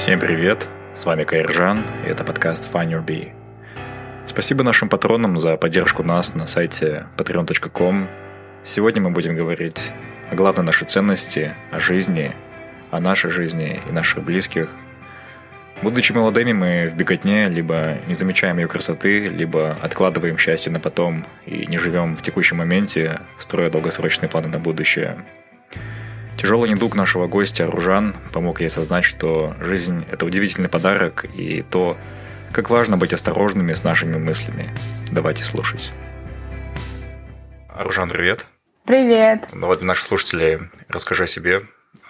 Всем привет, с вами Кайржан, и это подкаст Find Your Bee. Спасибо нашим патронам за поддержку нас на сайте patreon.com. Сегодня мы будем говорить о главной нашей ценности, о жизни, о нашей жизни и наших близких. Будучи молодыми, мы в беготне либо не замечаем ее красоты, либо откладываем счастье на потом и не живем в текущем моменте, строя долгосрочные планы на будущее – Тяжелый недуг нашего гостя Ружан помог ей осознать, что жизнь – это удивительный подарок и то, как важно быть осторожными с нашими мыслями. Давайте слушать. Ружан, привет. Привет. Ну вот наши слушатели, расскажи о себе,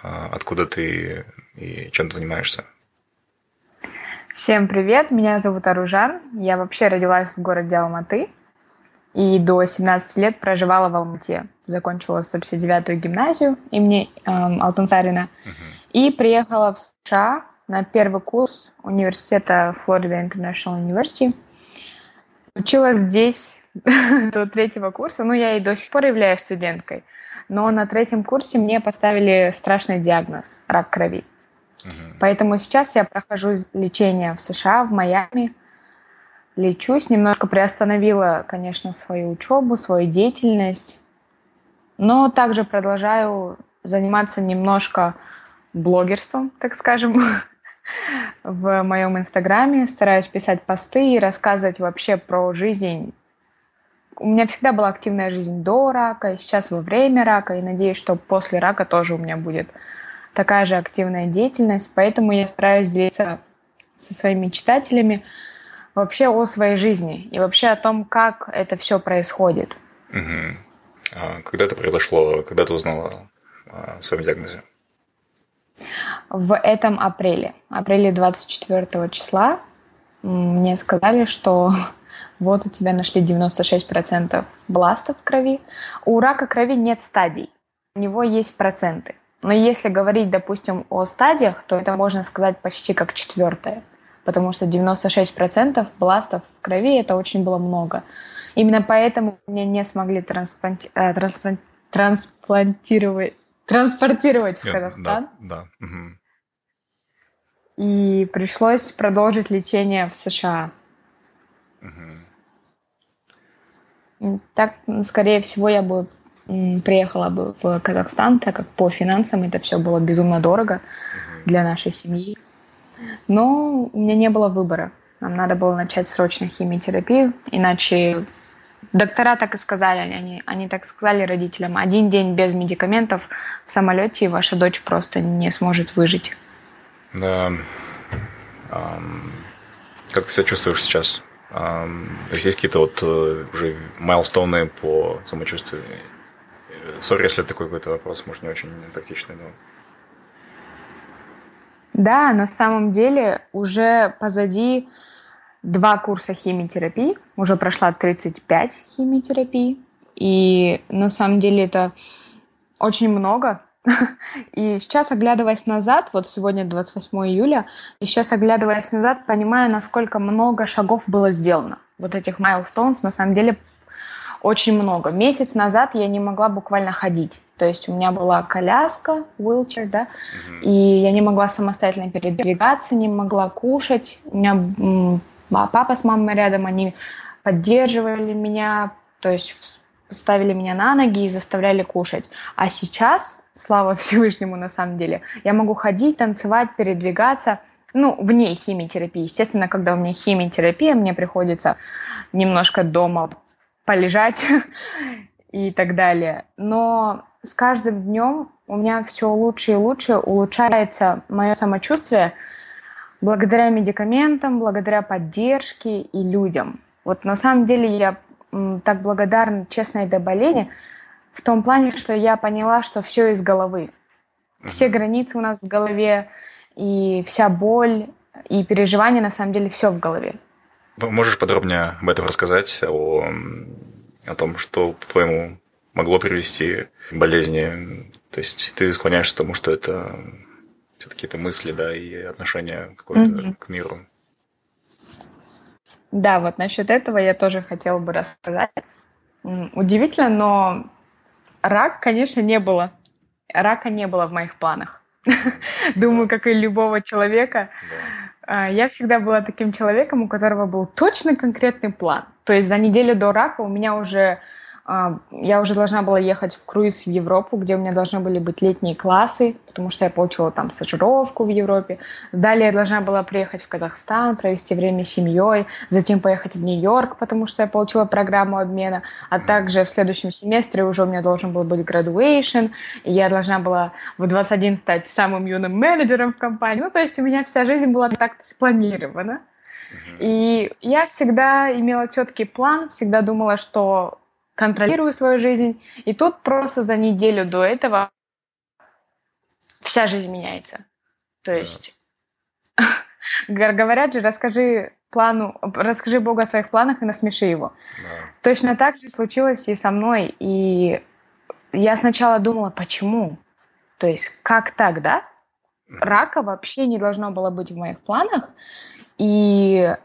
а, откуда ты и чем ты занимаешься. Всем привет, меня зовут Аружан. Я вообще родилась в городе Алматы, и до 17 лет проживала в Алмате. Закончила 159-ю гимназию имени эм, Алтансарина. Uh-huh. И приехала в США на первый курс университета Florida International University. Училась здесь до третьего курса. Ну, я и до сих пор являюсь студенткой. Но на третьем курсе мне поставили страшный диагноз – рак крови. Uh-huh. Поэтому сейчас я прохожу лечение в США, в Майами – лечусь, немножко приостановила, конечно, свою учебу, свою деятельность, но также продолжаю заниматься немножко блогерством, так скажем, в моем инстаграме, стараюсь писать посты и рассказывать вообще про жизнь. У меня всегда была активная жизнь до рака, и сейчас во время рака, и надеюсь, что после рака тоже у меня будет такая же активная деятельность, поэтому я стараюсь делиться со своими читателями вообще о своей жизни и вообще о том, как это все происходит. Угу. А когда это произошло, когда ты узнала о своем диагнозе? В этом апреле, апреле 24 числа, мне сказали, что вот у тебя нашли 96% бластов в крови. У рака крови нет стадий, у него есть проценты. Но если говорить, допустим, о стадиях, то это можно сказать почти как четвертое потому что 96% бластов в крови это очень было много. Именно поэтому меня не смогли транспланти... э, трансплан... трансплантировать, транспортировать в Казахстан. Да, да. Угу. И пришлось продолжить лечение в США. Угу. Так, скорее всего, я бы приехала бы в Казахстан, так как по финансам это все было безумно дорого угу. для нашей семьи. Но у меня не было выбора. Нам надо было начать срочно химиотерапию, иначе доктора так и сказали, они, они так сказали родителям, один день без медикаментов в самолете, и ваша дочь просто не сможет выжить. Да. Как ты себя чувствуешь сейчас? Um, есть какие-то вот uh, уже майлстоуны по самочувствию? Сори, если такой какой-то вопрос, может, не очень тактичный, но... Да, на самом деле уже позади два курса химиотерапии, уже прошла 35 химиотерапий, и на самом деле это очень много. И сейчас, оглядываясь назад, вот сегодня 28 июля, и сейчас, оглядываясь назад, понимаю, насколько много шагов было сделано. Вот этих milestones, на самом деле, очень много. Месяц назад я не могла буквально ходить. То есть у меня была коляска, wheelchair, да, mm-hmm. и я не могла самостоятельно передвигаться, не могла кушать. У меня папа с мамой рядом, они поддерживали меня, то есть ставили меня на ноги и заставляли кушать. А сейчас, слава Всевышнему на самом деле, я могу ходить, танцевать, передвигаться. Ну, вне химиотерапии. Естественно, когда у меня химиотерапия, мне приходится немножко дома полежать и так далее. Но с каждым днем у меня все лучше и лучше улучшается мое самочувствие благодаря медикаментам, благодаря поддержке и людям. Вот на самом деле я так благодарна, честно, этой болезни, в том плане, что я поняла, что все из головы. Все границы у нас в голове, и вся боль, и переживания, на самом деле, все в голове. Можешь подробнее об этом рассказать, о, о том, что, по-твоему, могло привести к болезни? То есть ты склоняешься к тому, что это все-таки это мысли, да, и отношение какое-то mm-hmm. к миру. Да, вот насчет этого я тоже хотела бы рассказать. Удивительно, но рак, конечно, не было. Рака не было в моих планах. Думаю, как и любого человека. А, я всегда была таким человеком, у которого был точно конкретный план. То есть за неделю до рака у меня уже а, я уже должна была ехать в круиз в Европу, где у меня должны были быть летние классы, потому что я получила там стажировку в Европе. Далее я должна была приехать в Казахстан, провести время с семьей, затем поехать в Нью-Йорк, потому что я получила программу обмена, а также в следующем семестре уже у меня должен был быть graduation, и я должна была в 21 стать самым юным менеджером в компании. Ну, то есть у меня вся жизнь была так спланирована. И я всегда имела четкий план, всегда думала, что контролирую свою жизнь. И тут просто за неделю до этого вся жизнь меняется. То есть да. говорят же, расскажи плану, расскажи Богу о своих планах и насмеши его. Да. Точно так же случилось и со мной. И я сначала думала, почему? То есть, как так, да? Рака вообще не должно было быть в моих планах. И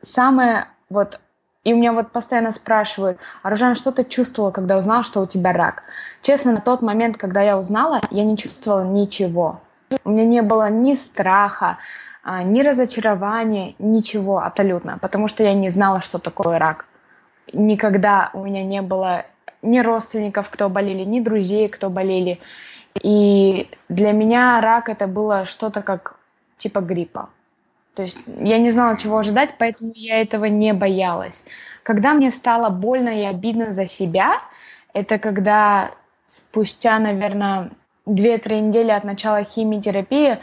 самое вот и у меня вот постоянно спрашивают, Аружан, что ты чувствовала, когда узнала, что у тебя рак? Честно, на тот момент, когда я узнала, я не чувствовала ничего. У меня не было ни страха, а, ни разочарования, ничего абсолютно, потому что я не знала, что такое рак. Никогда у меня не было ни родственников, кто болели, ни друзей, кто болели. И для меня рак это было что-то как типа гриппа. То есть я не знала, чего ожидать, поэтому я этого не боялась. Когда мне стало больно и обидно за себя, это когда спустя, наверное, 2-3 недели от начала химиотерапии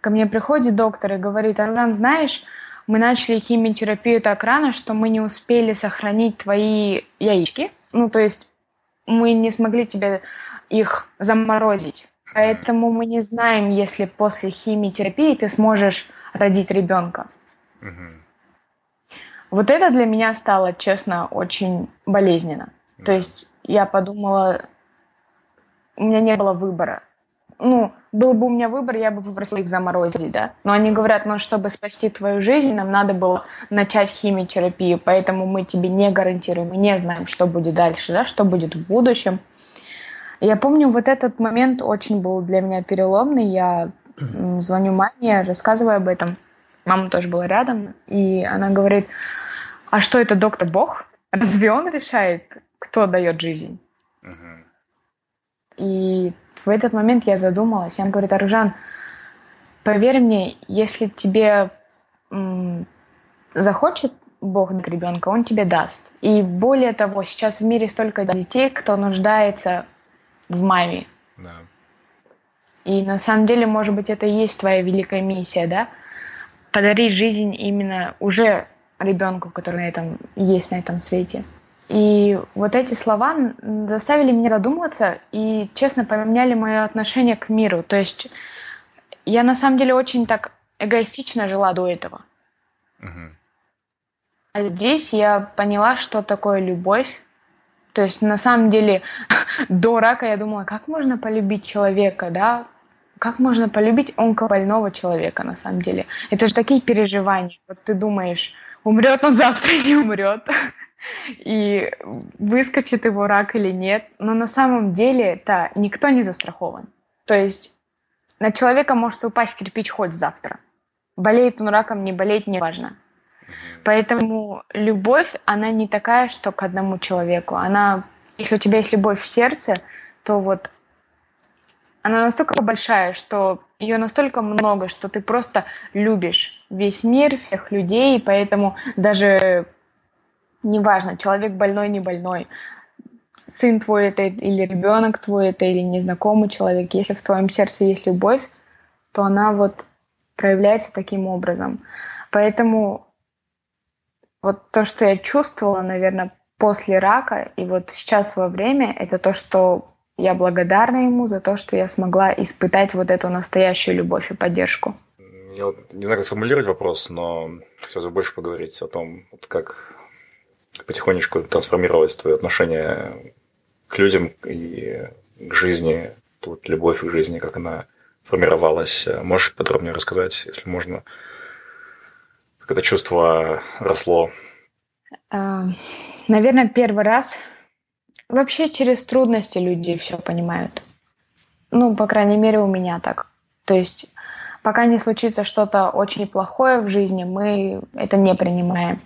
ко мне приходит доктор и говорит, Аржан, знаешь, мы начали химиотерапию так рано, что мы не успели сохранить твои яички. Ну, то есть мы не смогли тебе их заморозить. Поэтому мы не знаем, если после химиотерапии ты сможешь родить ребенка. Угу. Вот это для меня стало, честно, очень болезненно. Да. То есть я подумала, у меня не было выбора. Ну, был бы у меня выбор, я бы попросила их заморозить, да. Но они говорят, ну, чтобы спасти твою жизнь, нам надо было начать химиотерапию, поэтому мы тебе не гарантируем, мы не знаем, что будет дальше, да, что будет в будущем. Я помню, вот этот момент очень был для меня переломный. Я звоню маме, рассказываю об этом. Мама тоже была рядом, и она говорит, а что это доктор Бог? Разве он решает, кто дает жизнь? И в этот момент я задумалась. Она говорит, Аружан, поверь мне, если тебе м- захочет Бог дать ребенка, он тебе даст. И более того, сейчас в мире столько детей, кто нуждается в маме. Да. И на самом деле, может быть, это и есть твоя великая миссия, да? Подарить жизнь именно уже ребенку, который на этом есть на этом свете. И вот эти слова заставили меня задуматься и, честно, поменяли мое отношение к миру. То есть я на самом деле очень так эгоистично жила до этого. Uh-huh. А здесь я поняла, что такое любовь. То есть на самом деле до рака я думала, как можно полюбить человека, да, как можно полюбить онкобольного человека на самом деле? Это же такие переживания. Вот ты думаешь, умрет он завтра, не умрет. И выскочит его рак или нет. Но на самом деле это никто не застрахован. То есть на человека может упасть кирпич хоть завтра. Болеет он раком, не болеет, неважно. Поэтому любовь, она не такая, что к одному человеку. Она, если у тебя есть любовь в сердце, то вот она настолько большая, что ее настолько много, что ты просто любишь весь мир, всех людей, поэтому даже неважно, человек больной, не больной, сын твой это или ребенок твой это или незнакомый человек, если в твоем сердце есть любовь, то она вот проявляется таким образом. Поэтому вот то, что я чувствовала, наверное, после рака и вот сейчас во время, это то, что я благодарна ему за то, что я смогла испытать вот эту настоящую любовь и поддержку. Я вот не знаю, как сформулировать вопрос, но хотелось бы больше поговорить о том, вот как потихонечку трансформировалось твое отношение к людям и к жизни, тут любовь к жизни, как она формировалась. Можешь подробнее рассказать, если можно, как это чувство росло? А, наверное, первый раз вообще через трудности люди все понимают. Ну, по крайней мере, у меня так. То есть, пока не случится что-то очень плохое в жизни, мы это не принимаем.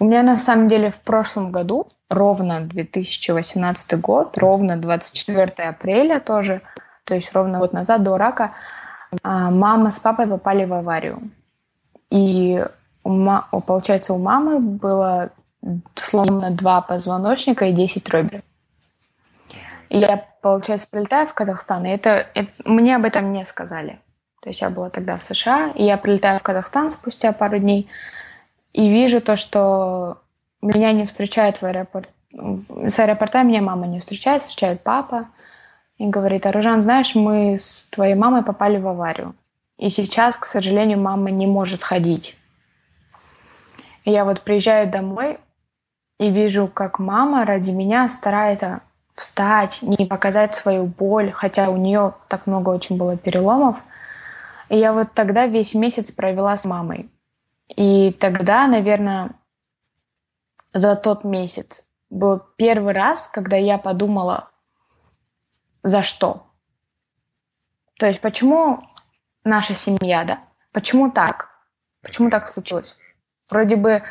У меня на самом деле в прошлом году, ровно 2018 год, ровно 24 апреля тоже, то есть ровно год назад до рака, а, мама с папой попали в аварию. И у, получается, у мамы было сломано два позвоночника и 10 ребер. Я, получается, прилетаю в Казахстан, и это, это мне об этом не сказали. То есть я была тогда в США, и я прилетаю в Казахстан спустя пару дней, и вижу то, что меня не встречают в аэропорт. С аэропорта меня мама не встречает, встречает папа и говорит, Аружан, знаешь, мы с твоей мамой попали в аварию. И сейчас, к сожалению, мама не может ходить. И я вот приезжаю домой и вижу, как мама ради меня старается встать, не показать свою боль, хотя у нее так много очень было переломов. И я вот тогда весь месяц провела с мамой. И тогда, наверное, за тот месяц был первый раз, когда я подумала, за что. То есть почему наша семья, да? Почему так? Почему так случилось? Вроде бы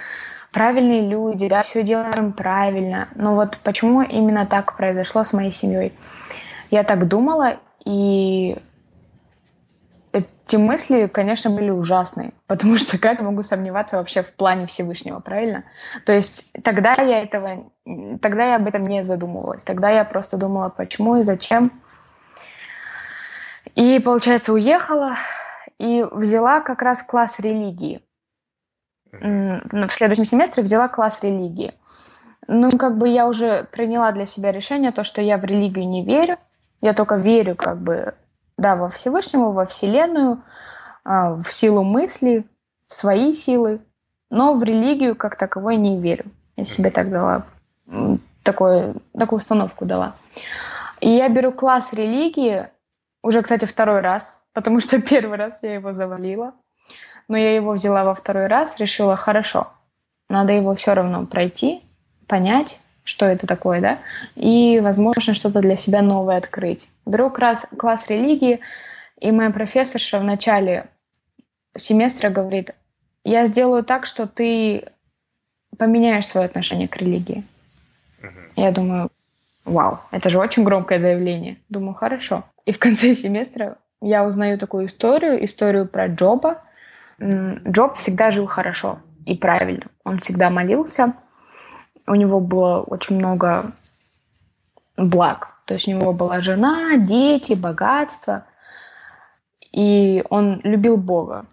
правильные люди, да, все делаем правильно, но вот почему именно так произошло с моей семьей? Я так думала, и эти мысли, конечно, были ужасные, потому что как я могу сомневаться вообще в плане Всевышнего, правильно? То есть тогда я этого, тогда я об этом не задумывалась, тогда я просто думала, почему и зачем. И, получается, уехала и взяла как раз класс религии. В следующем семестре взяла класс религии. Ну, как бы я уже приняла для себя решение, то, что я в религию не верю, я только верю как бы да, во Всевышнего, во Вселенную, а, в силу мысли, в свои силы, но в религию как таковой не верю. Я себе так дала, такое, такую установку дала. И я беру класс религии, уже, кстати, второй раз, потому что первый раз я его завалила, но я его взяла во второй раз, решила, хорошо, надо его все равно пройти, понять, что это такое, да, и, возможно, что-то для себя новое открыть. Беру класс, класс религии, и моя профессорша в начале семестра говорит, я сделаю так, что ты поменяешь свое отношение к религии. Uh-huh. Я думаю, вау, это же очень громкое заявление. Думаю, хорошо. И в конце семестра я узнаю такую историю, историю про Джоба. Джоб всегда жил хорошо и правильно. Он всегда молился, у него было очень много благ. То есть у него была жена, дети, богатство. И он любил Бога.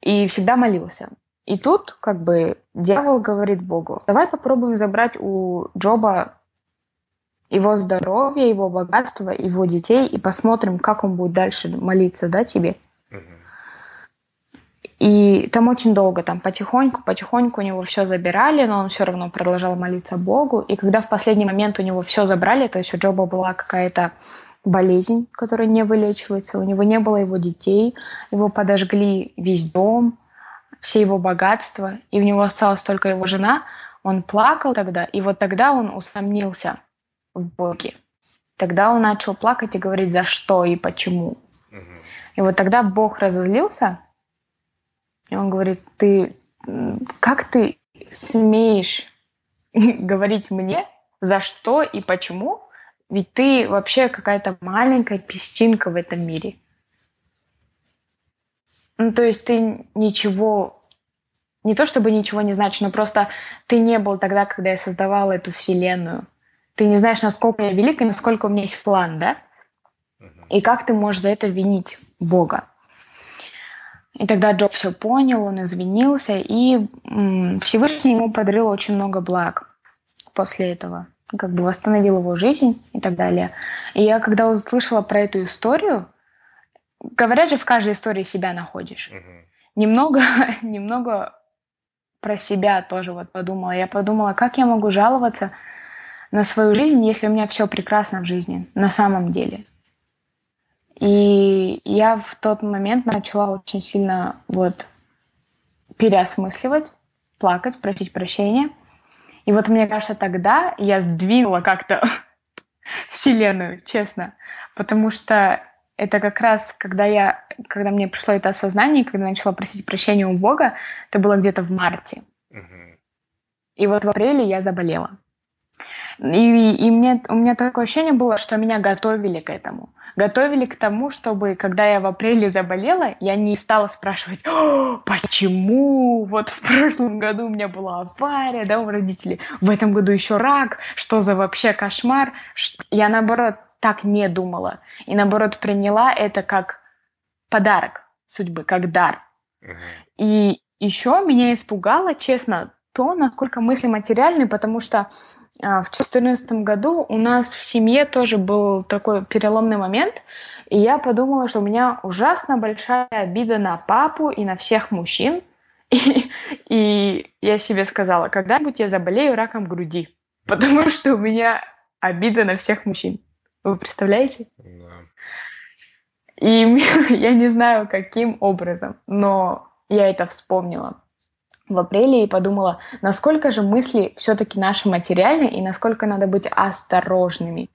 И всегда молился. И тут как бы дьявол говорит Богу, давай попробуем забрать у Джоба его здоровье, его богатство, его детей и посмотрим, как он будет дальше молиться, да, тебе. И там очень долго, там потихоньку, потихоньку у него все забирали, но он все равно продолжал молиться Богу. И когда в последний момент у него все забрали, то есть у Джоба была какая-то болезнь, которая не вылечивается, у него не было его детей, его подожгли весь дом, все его богатства, и у него осталась только его жена, он плакал тогда, и вот тогда он усомнился в Боге. Тогда он начал плакать и говорить, за что и почему. И вот тогда Бог разозлился, и он говорит, ты, как ты смеешь говорить мне, за что и почему? Ведь ты вообще какая-то маленькая песчинка в этом мире. Ну, то есть ты ничего, не то чтобы ничего не значишь, но просто ты не был тогда, когда я создавала эту вселенную. Ты не знаешь, насколько я велик и насколько у меня есть план, да? И как ты можешь за это винить Бога? И тогда Джоб все понял, он извинился, и Всевышний ему подарил очень много благ после этого. Как бы восстановил его жизнь и так далее. И я когда услышала про эту историю, говорят же, в каждой истории себя находишь. Uh-huh. Немного, немного про себя тоже вот подумала. Я подумала, как я могу жаловаться на свою жизнь, если у меня все прекрасно в жизни, на самом деле. И я в тот момент начала очень сильно вот переосмысливать, плакать, просить прощения. И вот мне кажется, тогда я сдвинула как-то Вселенную, честно. Потому что это как раз, когда я, когда мне пришло это осознание, когда я начала просить прощения у Бога, это было где-то в марте. И вот в апреле я заболела. И, и мне, у меня такое ощущение было, что меня готовили к этому. Готовили к тому, чтобы, когда я в апреле заболела, я не стала спрашивать, почему вот в прошлом году у меня была авария, да, у родителей, в этом году еще рак, что за вообще кошмар. Я, наоборот, так не думала. И, наоборот, приняла это как подарок судьбы, как дар. И еще меня испугало, честно, то, насколько мысли материальны, потому что в 2014 году у нас в семье тоже был такой переломный момент, и я подумала, что у меня ужасно большая обида на папу и на всех мужчин. И, и я себе сказала, когда-нибудь я заболею раком груди, потому что у меня обида на всех мужчин. Вы представляете? Да. И я не знаю, каким образом, но я это вспомнила в апреле и подумала, насколько же мысли все-таки наши материальны и насколько надо быть осторожными,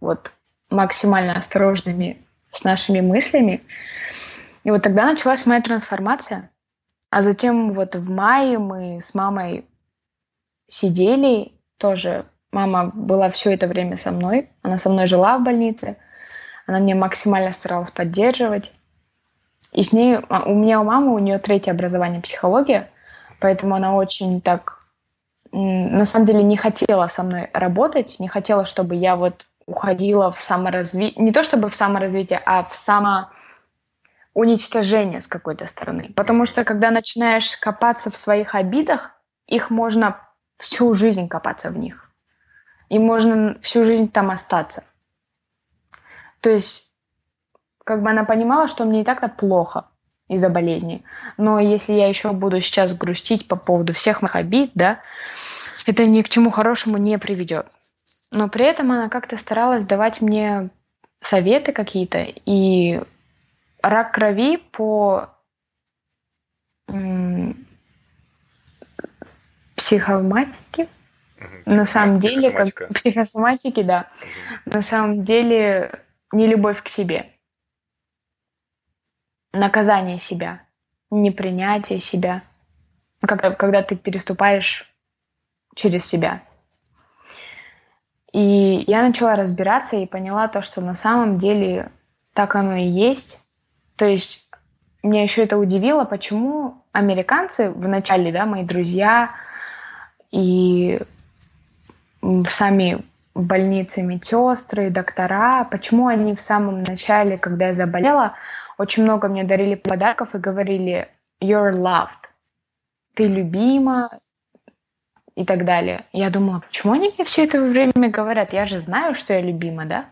вот максимально осторожными с нашими мыслями. И вот тогда началась моя трансформация. А затем вот в мае мы с мамой сидели, тоже мама была все это время со мной, она со мной жила в больнице, она мне максимально старалась поддерживать. И с ней, а, у меня у мамы, у нее третье образование психология, Поэтому она очень так, на самом деле, не хотела со мной работать, не хотела, чтобы я вот уходила в саморазвитие, не то чтобы в саморазвитие, а в само уничтожение с какой-то стороны. Потому что когда начинаешь копаться в своих обидах, их можно всю жизнь копаться в них. И можно всю жизнь там остаться. То есть, как бы она понимала, что мне и так-то плохо из-за болезни. Но если я еще буду сейчас грустить по поводу всех моих обид, да, это ни к чему хорошему не приведет. Но при этом она как-то старалась давать мне советы какие-то. И рак крови по психоматике, на самом деле, как психосоматики, да, на самом деле не любовь к себе наказание себя, непринятие себя, когда, когда ты переступаешь через себя. И я начала разбираться и поняла то, что на самом деле так оно и есть. То есть меня еще это удивило, почему американцы в начале, да, мои друзья и сами в больнице медсестры, доктора, почему они в самом начале, когда я заболела, очень много мне дарили подарков и говорили «you're loved», «ты любима» и так далее. Я думала, почему они мне все это время говорят? Я же знаю, что я любима, да?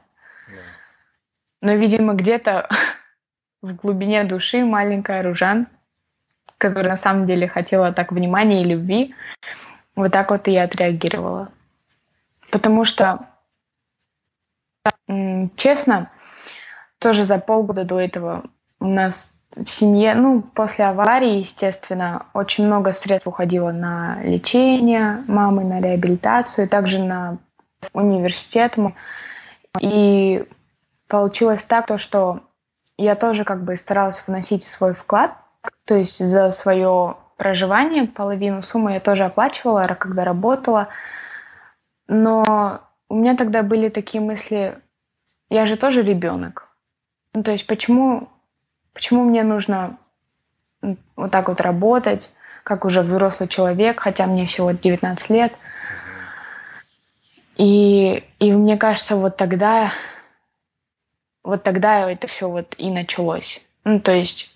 Но, видимо, где-то в глубине души маленькая Ружан, которая на самом деле хотела так внимания и любви, вот так вот и я отреагировала. Потому что, честно, тоже за полгода до этого у нас в семье, ну, после аварии, естественно, очень много средств уходило на лечение мамы, на реабилитацию, также на университет. И получилось так, то, что я тоже как бы старалась вносить свой вклад, то есть за свое проживание половину суммы я тоже оплачивала, когда работала. Но у меня тогда были такие мысли, я же тоже ребенок. Ну, то есть почему Почему мне нужно вот так вот работать, как уже взрослый человек, хотя мне всего 19 лет. И, и мне кажется, вот тогда, вот тогда это все вот и началось. Ну, то есть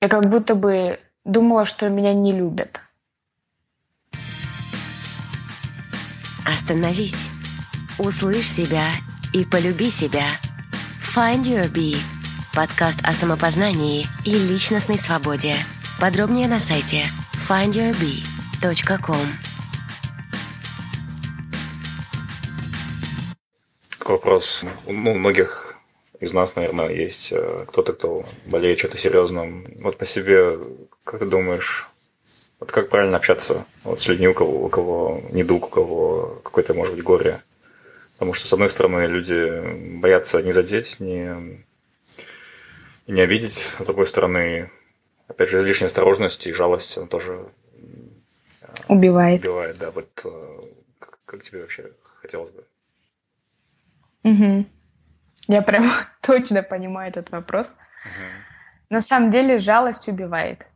я как будто бы думала, что меня не любят. Остановись, услышь себя и полюби себя. Find Your Bee – подкаст о самопознании и личностной свободе. Подробнее на сайте findyourbee.com. Вопрос. Ну, у многих из нас, наверное, есть э, кто-то, кто болеет чем-то серьезным. Вот по себе, как ты думаешь, вот как правильно общаться вот с людьми, у кого, у кого недуг, у кого какое-то, может быть, горе? Потому что, с одной стороны, люди боятся не задеть, не, не обидеть. С другой стороны, опять же, излишняя осторожность и жалость он тоже э, убивает. Убивает, да. Вот э, как, как тебе вообще хотелось бы? Угу. Я прям точно понимаю этот вопрос. Угу. На самом деле жалость убивает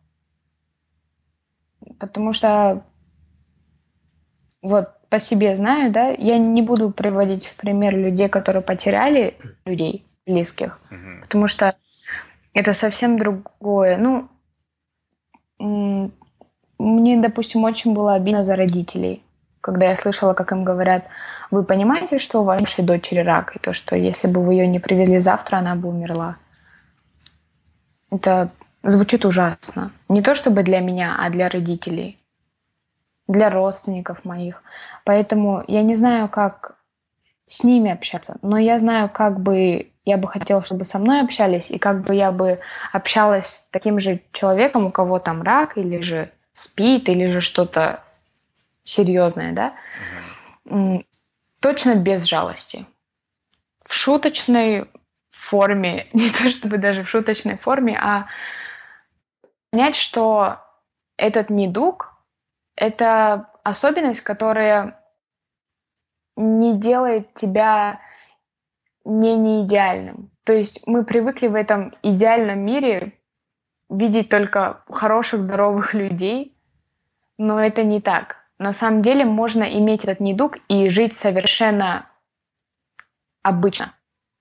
потому что вот по себе знаю, да, я не буду приводить в пример людей, которые потеряли людей близких, uh-huh. потому что это совсем другое. Ну, мне, допустим, очень было обидно за родителей, когда я слышала, как им говорят, вы понимаете, что у вашей дочери рак, и то, что если бы вы ее не привезли завтра, она бы умерла. Это звучит ужасно. Не то чтобы для меня, а для родителей, для родственников моих. Поэтому я не знаю, как с ними общаться, но я знаю, как бы я бы хотела, чтобы со мной общались, и как бы я бы общалась с таким же человеком, у кого там рак, или же спит, или же что-то серьезное, да, точно без жалости. В шуточной форме, не то чтобы даже в шуточной форме, а понять, что этот недуг — это особенность, которая не делает тебя не неидеальным. То есть мы привыкли в этом идеальном мире видеть только хороших, здоровых людей, но это не так. На самом деле можно иметь этот недуг и жить совершенно обычно.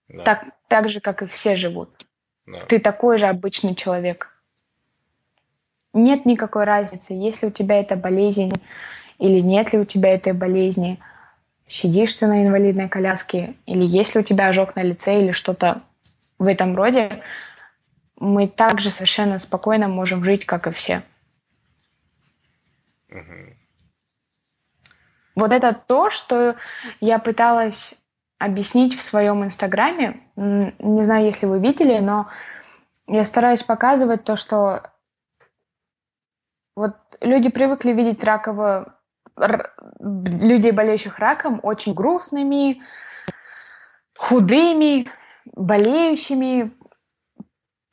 Да. Так, так же, как и все живут. Да. Ты такой же обычный человек нет никакой разницы, есть ли у тебя эта болезнь или нет ли у тебя этой болезни, сидишь ты на инвалидной коляске или есть ли у тебя ожог на лице или что-то в этом роде, мы также совершенно спокойно можем жить, как и все. Угу. Вот это то, что я пыталась объяснить в своем инстаграме. Не знаю, если вы видели, но я стараюсь показывать то, что вот люди привыкли видеть раково... людей, болеющих раком, очень грустными, худыми, болеющими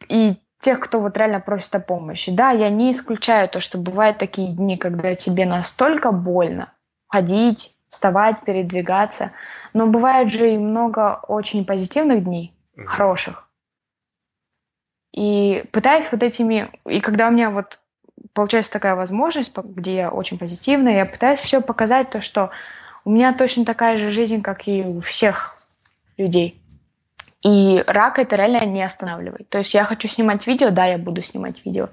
и тех, кто вот реально просит о помощи. Да, я не исключаю то, что бывают такие дни, когда тебе настолько больно ходить, вставать, передвигаться, но бывает же и много очень позитивных дней, mm-hmm. хороших. И пытаюсь вот этими... И когда у меня вот получается такая возможность, где я очень позитивная, я пытаюсь все показать, то, что у меня точно такая же жизнь, как и у всех людей. И рак это реально не останавливает. То есть я хочу снимать видео, да, я буду снимать видео.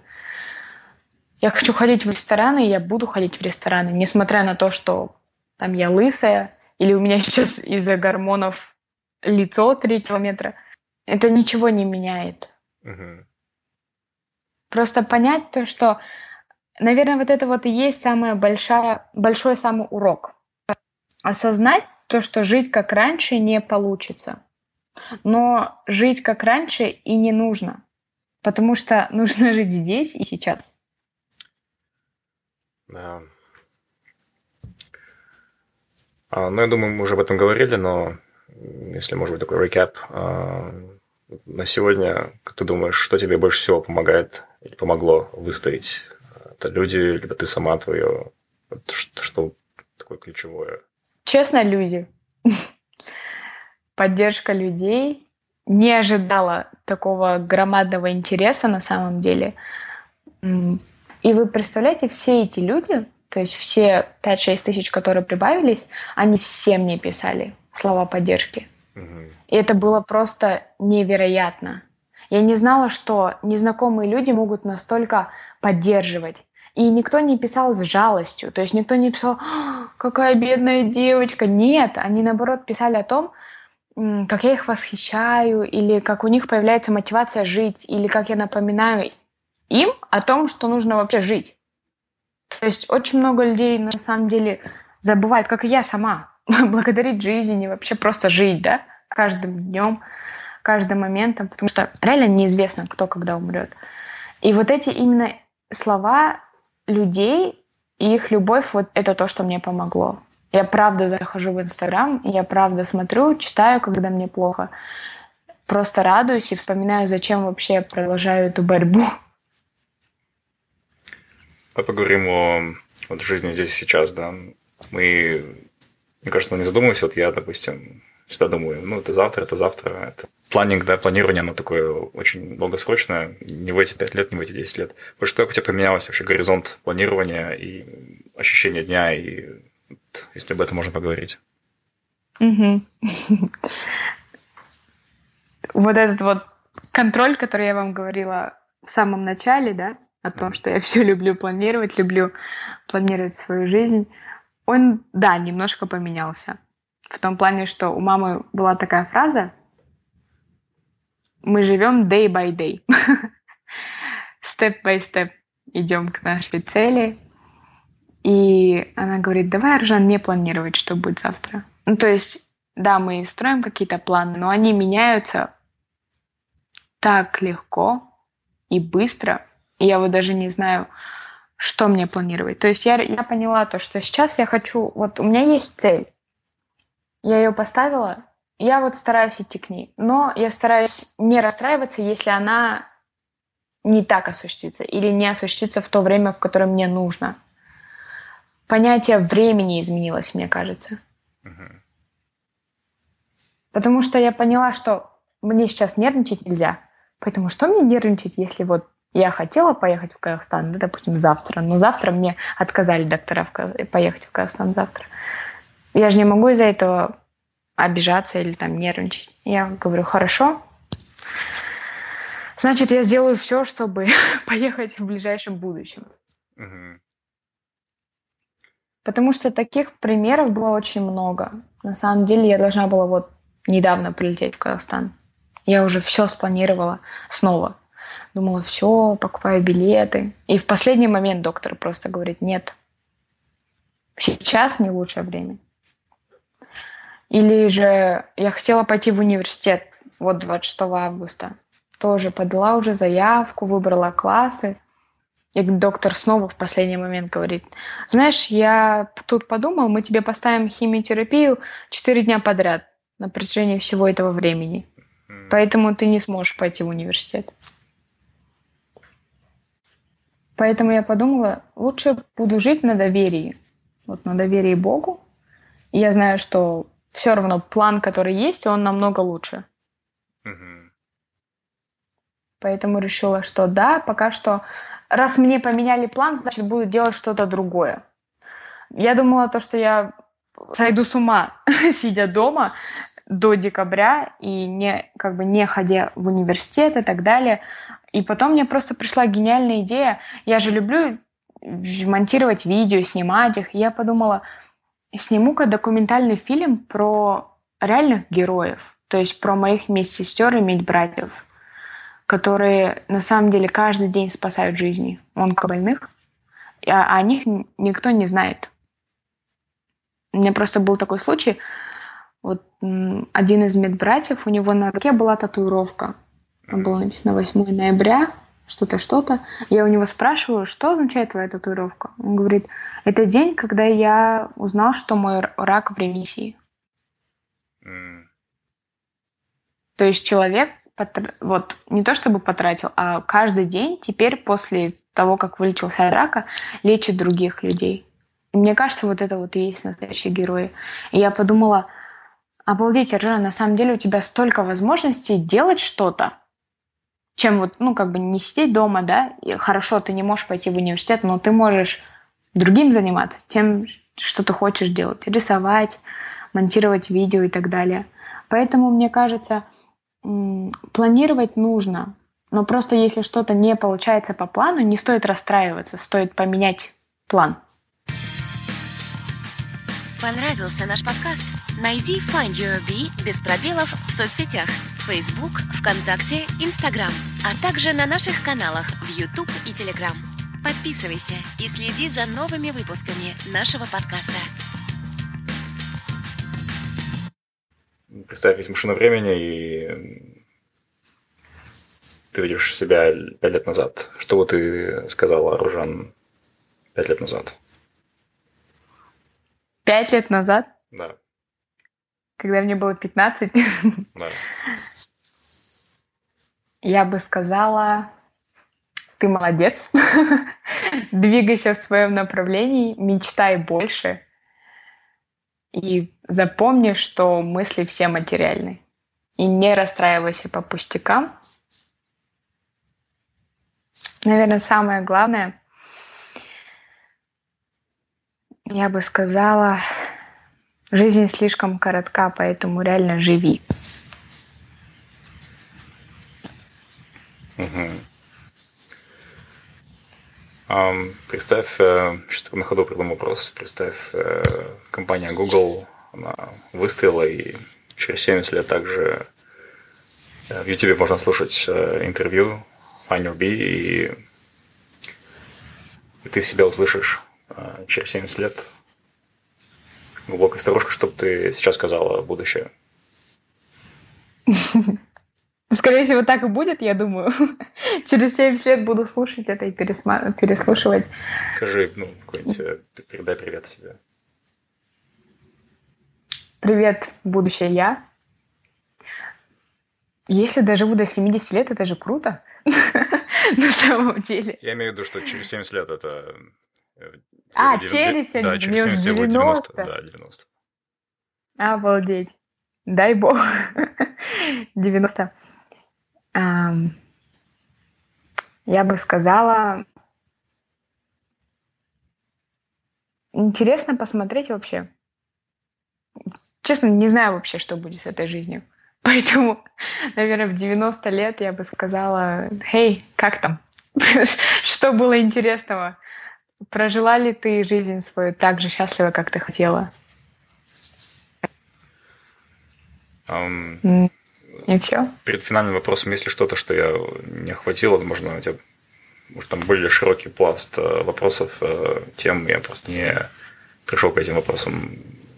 Я хочу ходить в рестораны, я буду ходить в рестораны, несмотря на то, что там я лысая, или у меня сейчас из-за гормонов лицо 3 километра. Это ничего не меняет. Uh-huh. Просто понять то, что наверное, вот это вот и есть самое большая, большой самый урок. Осознать то, что жить как раньше не получится. Но жить как раньше и не нужно, потому что нужно жить здесь и сейчас. Да. А, ну, я думаю, мы уже об этом говорили, но если, может быть, такой рекап. А, на сегодня, ты думаешь, что тебе больше всего помогает или помогло выстоять это люди, либо ты сама твое, что, что такое ключевое? Честно, люди. Поддержка людей. Не ожидала такого громадного интереса на самом деле. И вы представляете, все эти люди, то есть все 5-6 тысяч, которые прибавились, они все мне писали слова поддержки. И это было просто невероятно. Я не знала, что незнакомые люди могут настолько поддерживать. И никто не писал с жалостью, то есть никто не писал, «А, какая бедная девочка. Нет, они наоборот писали о том, как я их восхищаю, или как у них появляется мотивация жить, или как я напоминаю им о том, что нужно вообще жить. То есть очень много людей на самом деле забывают, как и я сама, благодарить жизни, вообще просто жить, да, каждым днем, каждым моментом, потому что реально неизвестно, кто когда умрет. И вот эти именно слова людей и их любовь, вот это то, что мне помогло. Я правда захожу в Инстаграм, я правда смотрю, читаю, когда мне плохо. Просто радуюсь и вспоминаю, зачем вообще я продолжаю эту борьбу. Давай поговорим о вот, жизни здесь сейчас, да. Мы, мне кажется, не задумываемся. Вот я, допустим, всегда думаю, ну, это завтра, это завтра. Это планинг, да, планирование, оно такое очень долгосрочное, не в эти 5 лет, не в эти 10 лет. Вот что у тебя поменялось вообще горизонт планирования и ощущение дня, и если об этом можно поговорить? Угу. Вот этот вот контроль, который я вам говорила в самом начале, да, о том, что я все люблю планировать, люблю планировать свою жизнь, он, да, немножко поменялся. В том плане, что у мамы была такая фраза «Мы живем day by day». Step by step идем к нашей цели. И она говорит, давай, Аржан, не планировать, что будет завтра. Ну, то есть, да, мы строим какие-то планы, но они меняются так легко и быстро. И я вот даже не знаю, что мне планировать. То есть я, я поняла то, что сейчас я хочу... Вот у меня есть цель. Я ее поставила, я вот стараюсь идти к ней. Но я стараюсь не расстраиваться, если она не так осуществится или не осуществится в то время, в которое мне нужно. Понятие времени изменилось, мне кажется. Потому что я поняла, что мне сейчас нервничать нельзя. Поэтому что мне нервничать, если вот я хотела поехать в Казахстан, да, допустим, завтра, но завтра мне отказали доктора поехать в Казахстан завтра. Я же не могу из-за этого обижаться или там нервничать. Я говорю, хорошо, значит, я сделаю все, чтобы поехать в ближайшем будущем. Угу. Потому что таких примеров было очень много. На самом деле я должна была вот недавно прилететь в Казахстан. Я уже все спланировала снова. Думала, все, покупаю билеты. И в последний момент доктор просто говорит, нет, сейчас не лучшее время. Или же я хотела пойти в университет вот 26 августа. Тоже подала уже заявку, выбрала классы. И доктор снова в последний момент говорит, знаешь, я тут подумал, мы тебе поставим химиотерапию 4 дня подряд на протяжении всего этого времени. Поэтому ты не сможешь пойти в университет. Поэтому я подумала, лучше буду жить на доверии. Вот на доверии Богу. И я знаю, что все равно план, который есть, он намного лучше. Угу. Поэтому решила, что да, пока что, раз мне поменяли план, значит, буду делать что-то другое. Я думала то, что я сойду с ума, сидя дома до декабря и не, как бы не ходя в университет и так далее. И потом мне просто пришла гениальная идея. Я же люблю монтировать видео, снимать их. И я подумала, сниму-ка документальный фильм про реальных героев, то есть про моих медсестер и медбратьев, которые на самом деле каждый день спасают жизни онкобольных, а о них никто не знает. У меня просто был такой случай, вот один из медбратьев, у него на руке была татуировка. Там было написано 8 ноября что-то, что-то. Я у него спрашиваю, что означает твоя татуировка? Он говорит, это день, когда я узнал, что мой рак в ремиссии. Mm. То есть человек вот не то чтобы потратил, а каждый день теперь после того, как вылечился от рака, лечит других людей. И мне кажется, вот это вот и есть настоящие герои. И я подумала, обалдеть, Аржана, на самом деле у тебя столько возможностей делать что-то, чем вот, ну, как бы не сидеть дома, да, и хорошо, ты не можешь пойти в университет, но ты можешь другим заниматься, тем, что ты хочешь делать, рисовать, монтировать видео и так далее. Поэтому, мне кажется, планировать нужно, но просто если что-то не получается по плану, не стоит расстраиваться, стоит поменять план. Понравился наш подкаст? Найди Find Your Bee без пробелов в соцсетях Facebook, ВКонтакте, Instagram, а также на наших каналах в YouTube и Telegram. Подписывайся и следи за новыми выпусками нашего подкаста. Представь, есть машина времени, и ты видишь себя пять лет назад. Что бы ты сказала, Ружан, пять лет назад? Пять лет назад? Да. Когда мне было 15? Да. Я бы сказала, ты молодец, двигайся в своем направлении, мечтай больше и запомни, что мысли все материальны. И не расстраивайся по пустякам. Наверное, самое главное, я бы сказала, жизнь слишком коротка, поэтому реально живи. Угу. Um, представь, что на ходу придумал вопрос, представь, э, компания Google, она выстрела, и через 70 лет также э, в YouTube можно слушать э, интервью Find и, и ты себя услышишь через 70 лет. Глубокая сторожка, что бы ты сейчас сказала будущее? Скорее всего, так и будет, я думаю. Через 70 лет буду слушать это и пересма... переслушивать. Скажи, ну, какой-нибудь, э, передай привет себе. Привет, будущее я. Если доживу до 70 лет, это же круто. На самом деле. Я имею в виду, что через 70 лет это... А, через 70? Да, через 70 лет 90. Да, 90. Обалдеть. Дай бог. 90. Я бы сказала, интересно посмотреть вообще. Честно, не знаю вообще, что будет с этой жизнью. Поэтому, наверное, в 90 лет я бы сказала, «Хей, как там? Что было интересного? Прожила ли ты жизнь свою так же счастливо, как ты хотела?» Um, и все. Перед финальным вопросом, есть ли что-то, что я не охватил, возможно, у тебя может, там более широкий пласт э, вопросов, э, тем я просто не пришел к этим вопросам.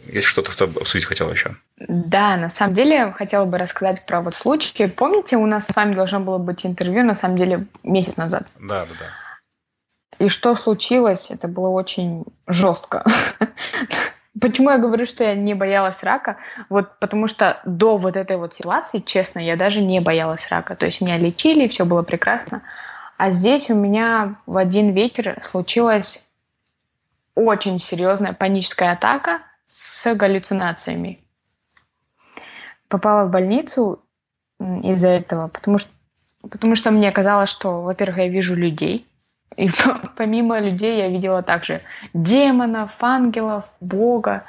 Есть что-то, что обсудить хотел еще? Да, на самом деле хотела бы рассказать про вот случай. Помните, у нас с вами должно было быть интервью, на самом деле, месяц назад? Да, да, да. И что случилось? Это было очень жестко. Почему я говорю, что я не боялась рака? Вот потому что до вот этой вот ситуации, честно, я даже не боялась рака. То есть меня лечили, все было прекрасно. А здесь у меня в один вечер случилась очень серьезная паническая атака с галлюцинациями. Попала в больницу из-за этого, потому что, потому что мне казалось, что, во-первых, я вижу людей, и помимо людей я видела также демонов, ангелов, Бога.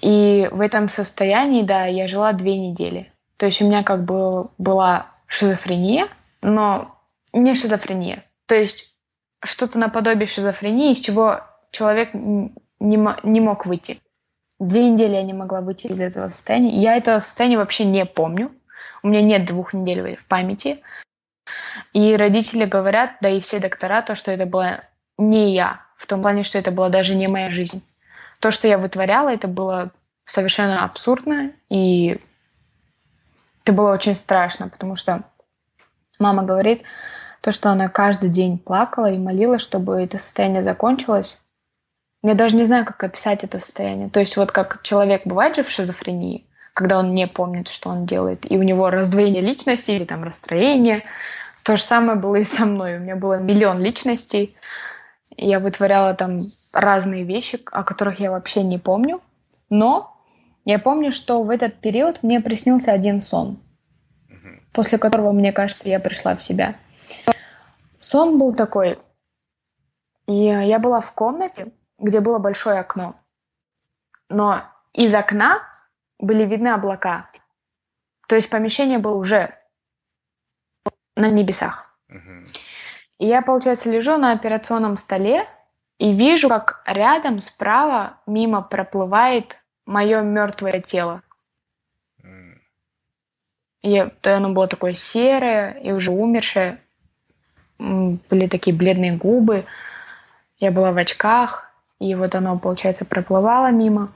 И в этом состоянии, да, я жила две недели. То есть у меня как бы была шизофрения, но не шизофрения. То есть что-то наподобие шизофрении, из чего человек не, не мог выйти. Две недели я не могла выйти из этого состояния. Я этого состояния вообще не помню. У меня нет двух недель в памяти. И родители говорят, да и все доктора, то, что это была не я, в том плане, что это была даже не моя жизнь. То, что я вытворяла, это было совершенно абсурдно, и это было очень страшно, потому что мама говорит, то, что она каждый день плакала и молилась, чтобы это состояние закончилось. Я даже не знаю, как описать это состояние. То есть вот как человек бывает же в шизофрении, когда он не помнит, что он делает, и у него раздвоение личности или там расстроение. То же самое было и со мной. У меня было миллион личностей. Я вытворяла там разные вещи, о которых я вообще не помню. Но я помню, что в этот период мне приснился один сон. после которого, мне кажется, я пришла в себя. Сон был такой. И я была в комнате, где было большое окно. Но из окна были видны облака. То есть помещение было уже на небесах. И я, получается, лежу на операционном столе и вижу, как рядом справа мимо проплывает мое мертвое тело. И оно было такое серое и уже умершее. Были такие бледные губы. Я была в очках, и вот оно, получается, проплывало мимо.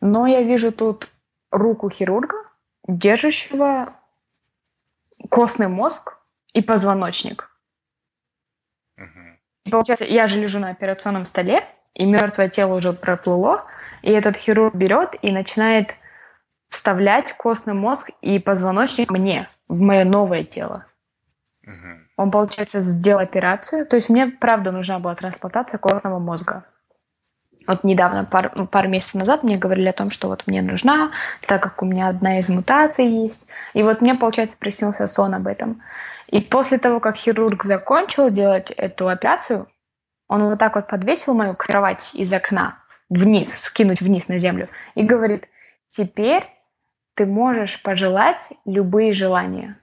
Но я вижу тут руку хирурга, держащего костный мозг и позвоночник. И получается, я же лежу на операционном столе, и мертвое тело уже проплыло, и этот хирург берет и начинает вставлять костный мозг и позвоночник мне, в мое новое тело. Угу. Он, получается, сделал операцию. То есть мне, правда, нужна была трансплантация костного мозга. Вот недавно, пар, пару месяцев назад, мне говорили о том, что вот мне нужна, так как у меня одна из мутаций есть. И вот мне, получается, приснился сон об этом. И после того, как хирург закончил делать эту операцию, он вот так вот подвесил мою кровать из окна вниз, скинуть вниз на землю, и говорит, теперь ты можешь пожелать любые желания.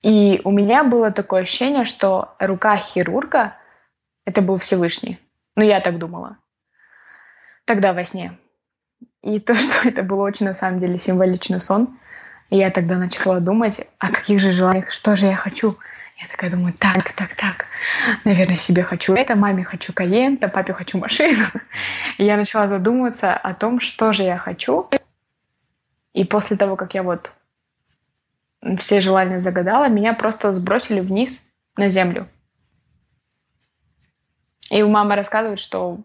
И у меня было такое ощущение, что рука хирурга — это был Всевышний. Ну, я так думала. Тогда во сне. И то, что это был очень, на самом деле, символичный сон. И я тогда начала думать, о каких же желаниях, что же я хочу. Я такая думаю, так, так, так, наверное, себе хочу это, маме хочу каента, папе хочу машину. И я начала задумываться о том, что же я хочу. И после того, как я вот все желания загадала, меня просто сбросили вниз на землю. И у мамы рассказывает, что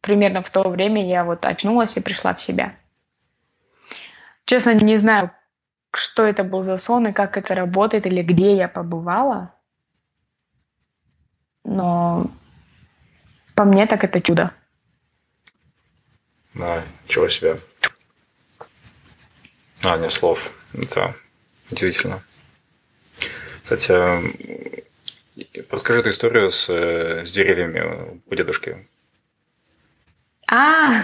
примерно в то время я вот очнулась и пришла в себя. Честно, не знаю, что это был за сон и как это работает, или где я побывала. Но по мне так это чудо. Да, чего себе. А, не слов. Это Удивительно. Кстати, расскажи эту историю с, с деревьями у дедушки. А,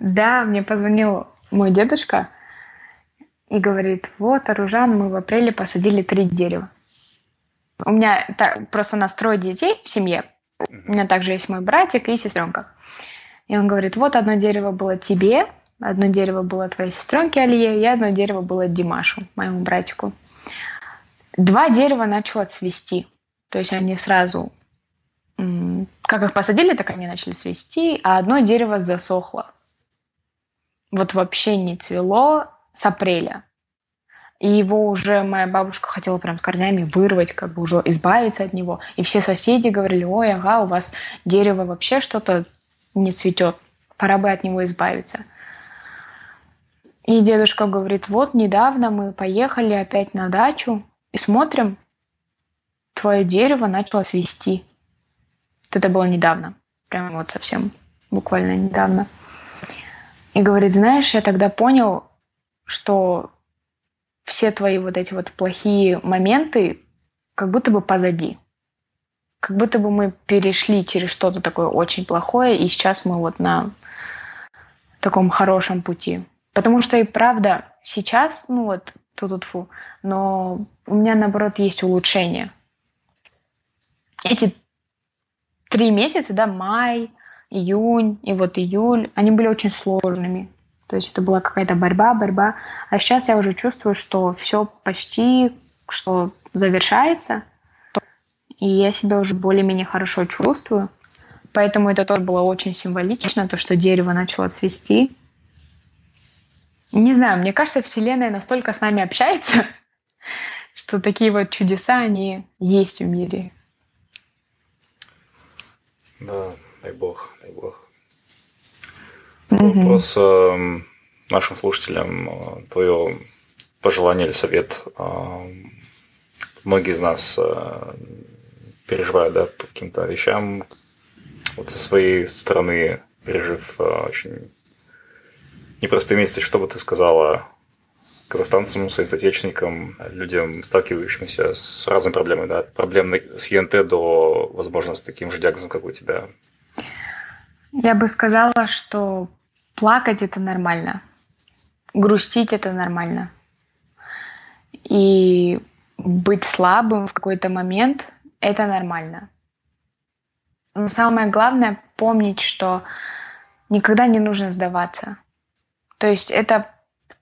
да, мне позвонил мой дедушка и говорит, вот, Оружан, мы в апреле посадили три дерева. У меня так, просто настрой детей в семье. У меня также есть мой братик и сестренка. И он говорит, вот одно дерево было тебе, Одно дерево было твоей сестренке Алие, и одно дерево было Димашу, моему братику. Два дерева начало цвести. То есть они сразу, как их посадили, так они начали цвести, а одно дерево засохло. Вот вообще не цвело с апреля. И его уже моя бабушка хотела прям с корнями вырвать, как бы уже избавиться от него. И все соседи говорили, ой, ага, у вас дерево вообще что-то не цветет, пора бы от него избавиться. И дедушка говорит, вот недавно мы поехали опять на дачу и смотрим, твое дерево начало свести. Это было недавно, прямо вот совсем буквально недавно. И говорит, знаешь, я тогда понял, что все твои вот эти вот плохие моменты как будто бы позади. Как будто бы мы перешли через что-то такое очень плохое, и сейчас мы вот на таком хорошем пути. Потому что и правда сейчас, ну вот, тут фу, но у меня наоборот есть улучшение. Эти три месяца, да, май, июнь и вот июль, они были очень сложными. То есть это была какая-то борьба, борьба. А сейчас я уже чувствую, что все почти, что завершается. И я себя уже более-менее хорошо чувствую. Поэтому это тоже было очень символично, то, что дерево начало цвести. Не знаю, мне кажется, Вселенная настолько с нами общается, что такие вот чудеса, они есть в мире. Да, дай бог, дай бог. Угу. Вопрос э, нашим слушателям, э, твое пожелание или совет. Э, многие из нас э, переживают да, по каким-то вещам, вот со своей стороны, пережив э, очень непростые месяцы, что бы ты сказала казахстанцам, соотечественникам, людям, сталкивающимся с разными проблемами, да, проблем с ЕНТ до, возможно, с таким же диагнозом, как у тебя? Я бы сказала, что плакать это нормально, грустить это нормально. И быть слабым в какой-то момент это нормально. Но самое главное помнить, что никогда не нужно сдаваться. То есть это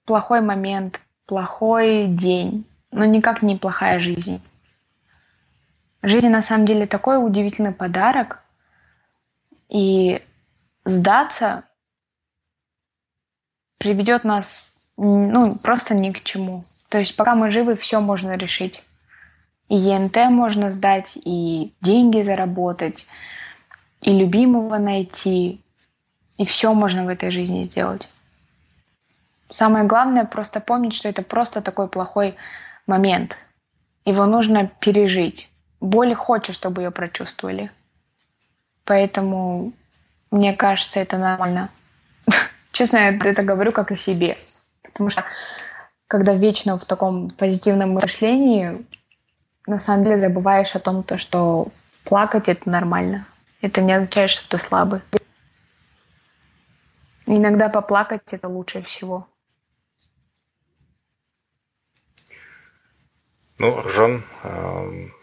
плохой момент, плохой день, но никак не плохая жизнь. Жизнь на самом деле такой удивительный подарок, и сдаться приведет нас ну, просто ни к чему. То есть пока мы живы, все можно решить. И ЕНТ можно сдать, и деньги заработать, и любимого найти, и все можно в этой жизни сделать. Самое главное просто помнить, что это просто такой плохой момент. Его нужно пережить. Боль хочет, чтобы ее прочувствовали. Поэтому, мне кажется, это нормально. Честно, я это говорю как о себе. Потому что когда вечно в таком позитивном мышлении, на самом деле забываешь о том, то, что плакать это нормально. Это не означает, что ты слабый. Иногда поплакать это лучше всего. Ну, Ржан, эм,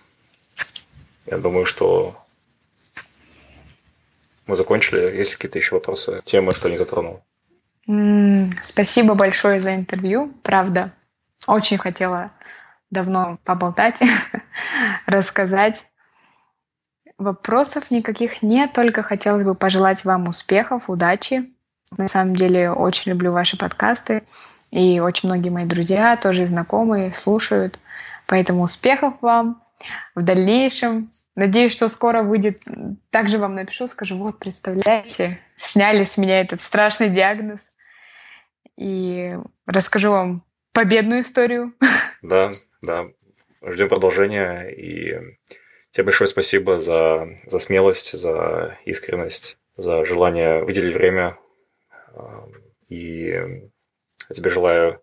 я думаю, что мы закончили. Есть какие-то еще вопросы, темы, что не затронул? Спасибо большое за интервью. Правда, очень хотела давно поболтать, рассказать. Вопросов никаких нет, только хотелось бы пожелать вам успехов, удачи. На самом деле очень люблю ваши подкасты, и очень многие мои друзья, тоже знакомые, слушают. Поэтому успехов вам в дальнейшем. Надеюсь, что скоро выйдет. Также вам напишу, скажу, вот, представляете, сняли с меня этот страшный диагноз. И расскажу вам победную историю. Да, да. Ждем продолжения. И тебе большое спасибо за, за смелость, за искренность, за желание выделить время. И я тебе желаю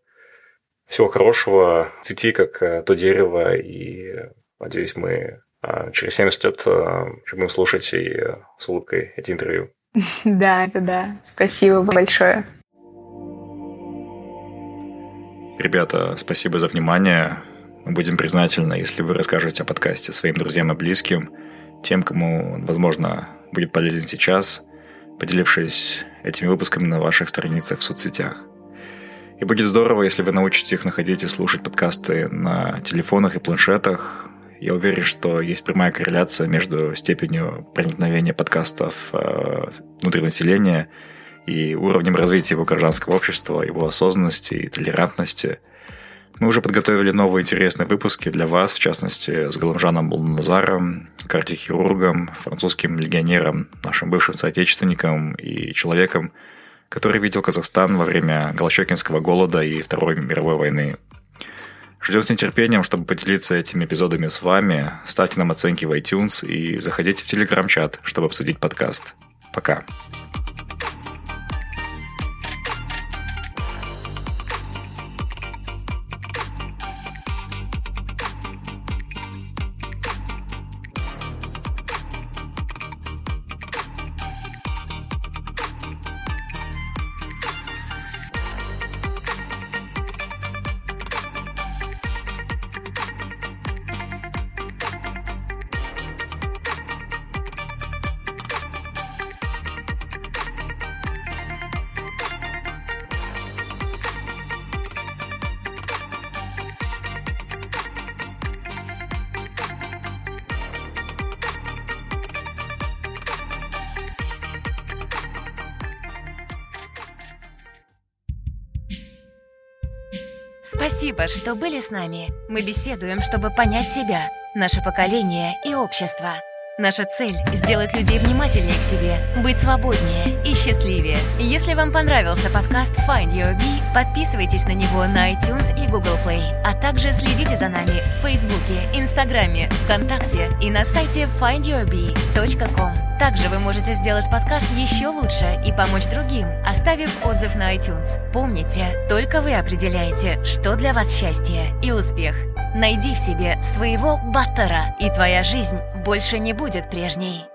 всего хорошего. Цвети, как э, то дерево. И надеюсь, мы э, через 70 лет э, будем слушать и с улыбкой эти интервью. Да, это да. Спасибо большое. Ребята, спасибо за внимание. Мы будем признательны, если вы расскажете о подкасте своим друзьям и близким, тем, кому, возможно, будет полезен сейчас, поделившись этими выпусками на ваших страницах в соцсетях. И будет здорово, если вы научите их находить и слушать подкасты на телефонах и планшетах. Я уверен, что есть прямая корреляция между степенью проникновения подкастов э, внутри населения и уровнем развития его гражданского общества, его осознанности и толерантности. Мы уже подготовили новые интересные выпуски для вас, в частности, с Галамжаном Булназаром, кардиохирургом, французским легионером, нашим бывшим соотечественником и человеком, который видел Казахстан во время Голощекинского голода и Второй мировой войны. Ждем с нетерпением, чтобы поделиться этими эпизодами с вами. Ставьте нам оценки в iTunes и заходите в Telegram-чат, чтобы обсудить подкаст. Пока. Спасибо, что были с нами. Мы беседуем, чтобы понять себя, наше поколение и общество. Наша цель — сделать людей внимательнее к себе, быть свободнее и счастливее. Если вам понравился подкаст Find Your Bee, подписывайтесь на него на iTunes и Google Play, а также следите за нами в Фейсбуке, Инстаграме, ВКонтакте и на сайте findyourbee.com. Также вы можете сделать подкаст еще лучше и помочь другим, оставив отзыв на iTunes. Помните, только вы определяете, что для вас счастье и успех. Найди в себе своего баттера, и твоя жизнь больше не будет прежней.